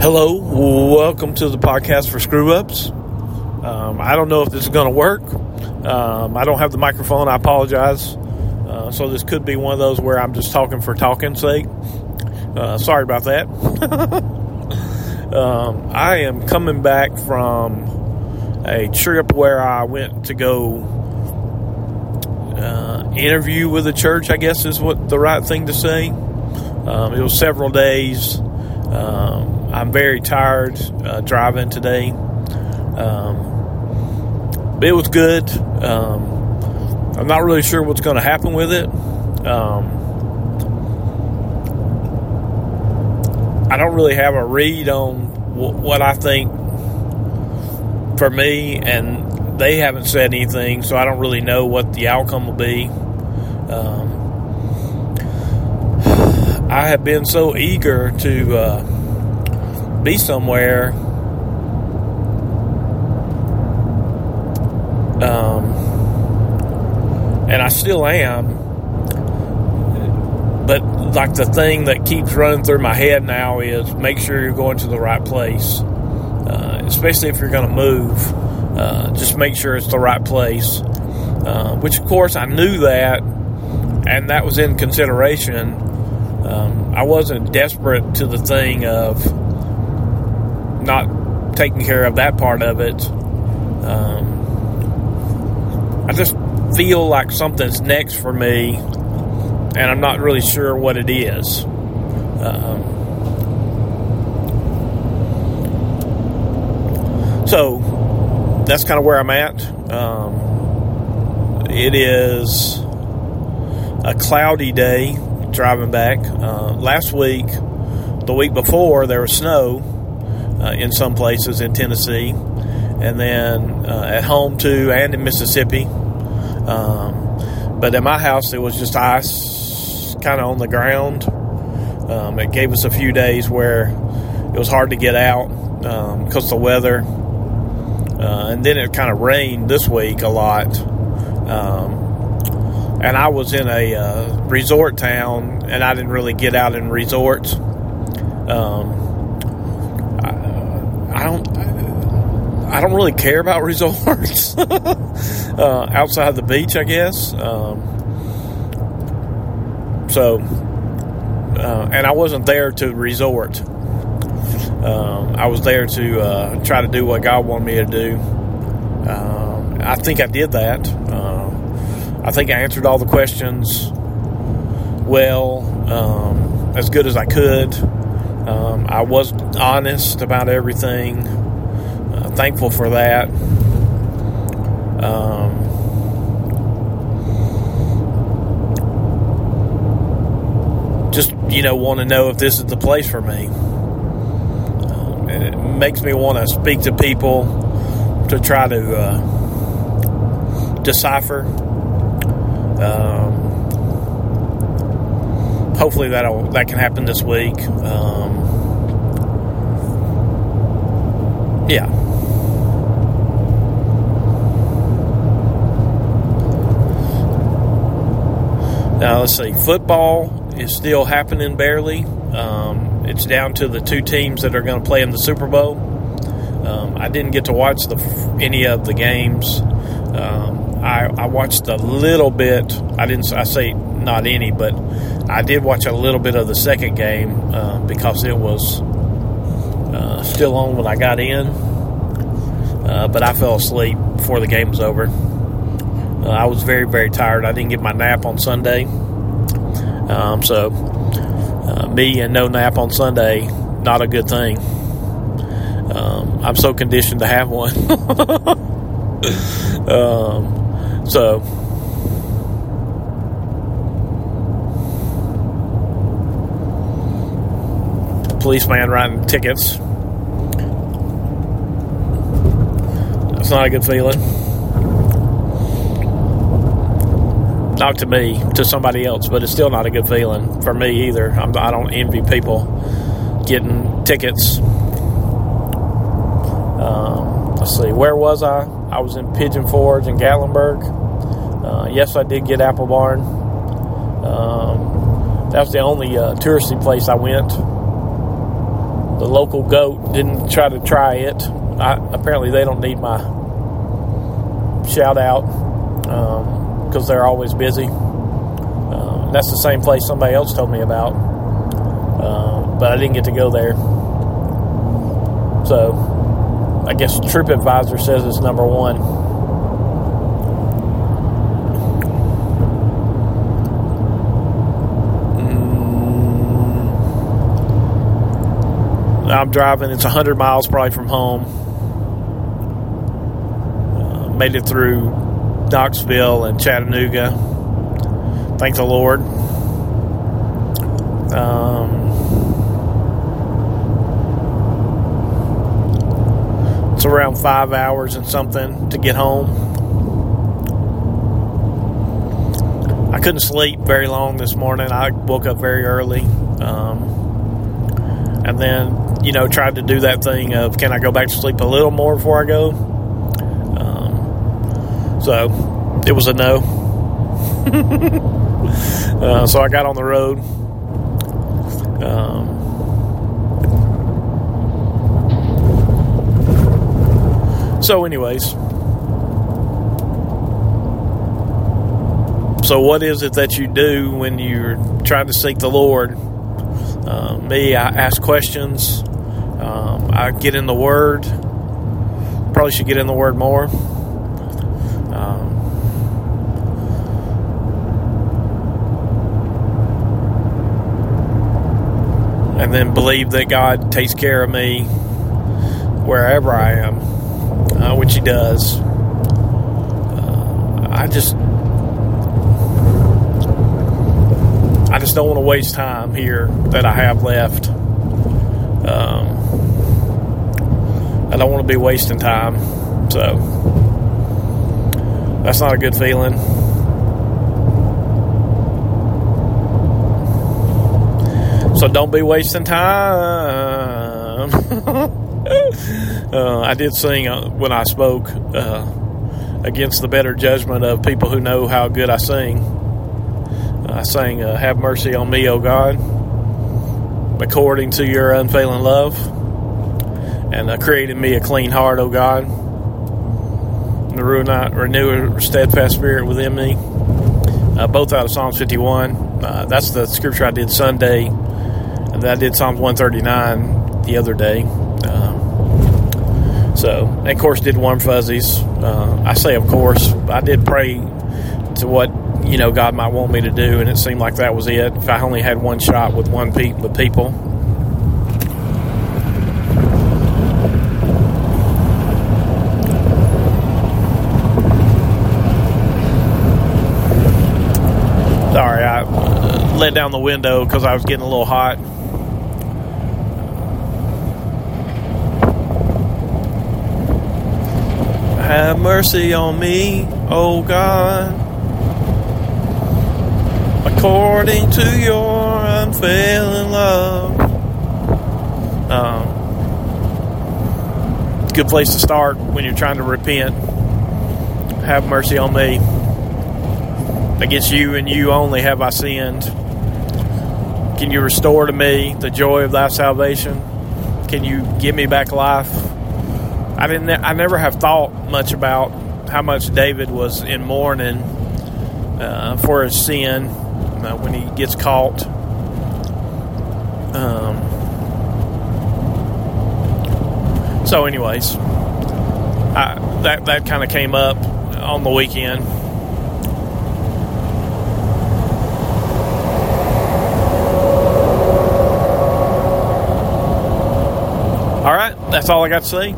Hello, welcome to the podcast for Screw Ups. Um, I don't know if this is going to work. Um, I don't have the microphone. I apologize. Uh, so this could be one of those where I'm just talking for talking's sake. Uh, sorry about that. um, I am coming back from a trip where I went to go uh, interview with a church. I guess is what the right thing to say. Um, it was several days. Um, I'm very tired uh, driving today. Um, it was good. Um, I'm not really sure what's going to happen with it. Um, I don't really have a read on what I think for me, and they haven't said anything, so I don't really know what the outcome will be. Um, I have been so eager to. Uh, be somewhere um, and I still am. But like the thing that keeps running through my head now is make sure you're going to the right place uh, especially if you're going to move. Uh, just make sure it's the right place. Uh, which of course I knew that and that was in consideration. Um, I wasn't desperate to the thing of not taking care of that part of it. Um, I just feel like something's next for me, and I'm not really sure what it is. Um, so that's kind of where I'm at. Um, it is a cloudy day driving back. Uh, last week, the week before, there was snow uh, in some places in Tennessee, and then uh, at home too, and in Mississippi. Um, but at my house, it was just ice kind of on the ground. Um, it gave us a few days where it was hard to get out because um, the weather. Uh, and then it kind of rained this week a lot. Um, and I was in a uh, resort town, and I didn't really get out in resorts. Um, I don't. I don't really care about resorts uh, outside the beach, I guess. Um, so, uh, and I wasn't there to resort. Um, I was there to uh, try to do what God wanted me to do. Um, I think I did that. Uh, I think I answered all the questions well, um, as good as I could. Um, I was honest about everything. Uh, thankful for that. Um, just you know, want to know if this is the place for me. Um, and it makes me want to speak to people to try to uh, decipher. Um, hopefully that'll that can happen this week. Um, Now let's see. Football is still happening barely. Um, it's down to the two teams that are going to play in the Super Bowl. Um, I didn't get to watch the, any of the games. Um, I, I, watched a little bit. I didn't. I say not any, but I did watch a little bit of the second game uh, because it was uh, still on when I got in. Uh, but I fell asleep before the game was over. Uh, I was very, very tired. I didn't get my nap on Sunday. Um, so, uh, me and no nap on Sunday, not a good thing. Um, I'm so conditioned to have one. um, so, policeman writing tickets. That's not a good feeling. Not to me, to somebody else, but it's still not a good feeling for me either. I'm, I do not envy people getting tickets. Um, let's see, where was I? I was in Pigeon Forge in Gatlinburg. Uh, yes, I did get Apple Barn. Um, that was the only uh, touristy place I went the local goat. Didn't try to try it. I, apparently, they don't need my shout out because they're always busy. Uh, that's the same place somebody else told me about, uh, but I didn't get to go there. So, I guess TripAdvisor says it's number one. I'm driving. It's 100 miles probably from home. Uh, made it through Knoxville and Chattanooga. Thank the Lord. Um, it's around five hours and something to get home. I couldn't sleep very long this morning. I woke up very early. Um, and then you know, tried to do that thing of can I go back to sleep a little more before I go? So it was a no. uh, so I got on the road. Um, so, anyways. So, what is it that you do when you're trying to seek the Lord? Uh, me, I ask questions. Um, I get in the Word. Probably should get in the Word more. And then believe that God takes care of me wherever I am, uh, which He does. Uh, I just. I just don't want to waste time here that I have left. Um, I don't want to be wasting time. So that's not a good feeling. So don't be wasting time. uh, I did sing uh, when I spoke uh, against the better judgment of people who know how good I sing. I sang, uh, Have mercy on me, O God, according to your unfailing love and uh, created me a clean heart, O God. And renew a steadfast spirit within me. Uh, both out of Psalms 51. Uh, that's the scripture I did Sunday, I did Psalms 139 the other day. Um, so, and of course, did warm fuzzies. Uh, I say, of course, I did pray to what you know God might want me to do, and it seemed like that was it. If I only had one shot with one pe- with people, Sorry, I let down the window because I was getting a little hot. Have mercy on me, oh God, according to your unfailing love. Um, good place to start when you're trying to repent. Have mercy on me. Against you and you only have I sinned. Can you restore to me the joy of thy salvation? Can you give me back life? I didn't. I never have thought much about how much David was in mourning uh, for his sin uh, when he gets caught. Um, so, anyways, I, that that kind of came up on the weekend. All right, that's all I got to say.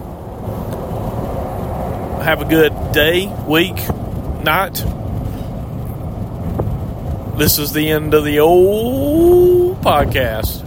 Have a good day, week, night. This is the end of the old podcast.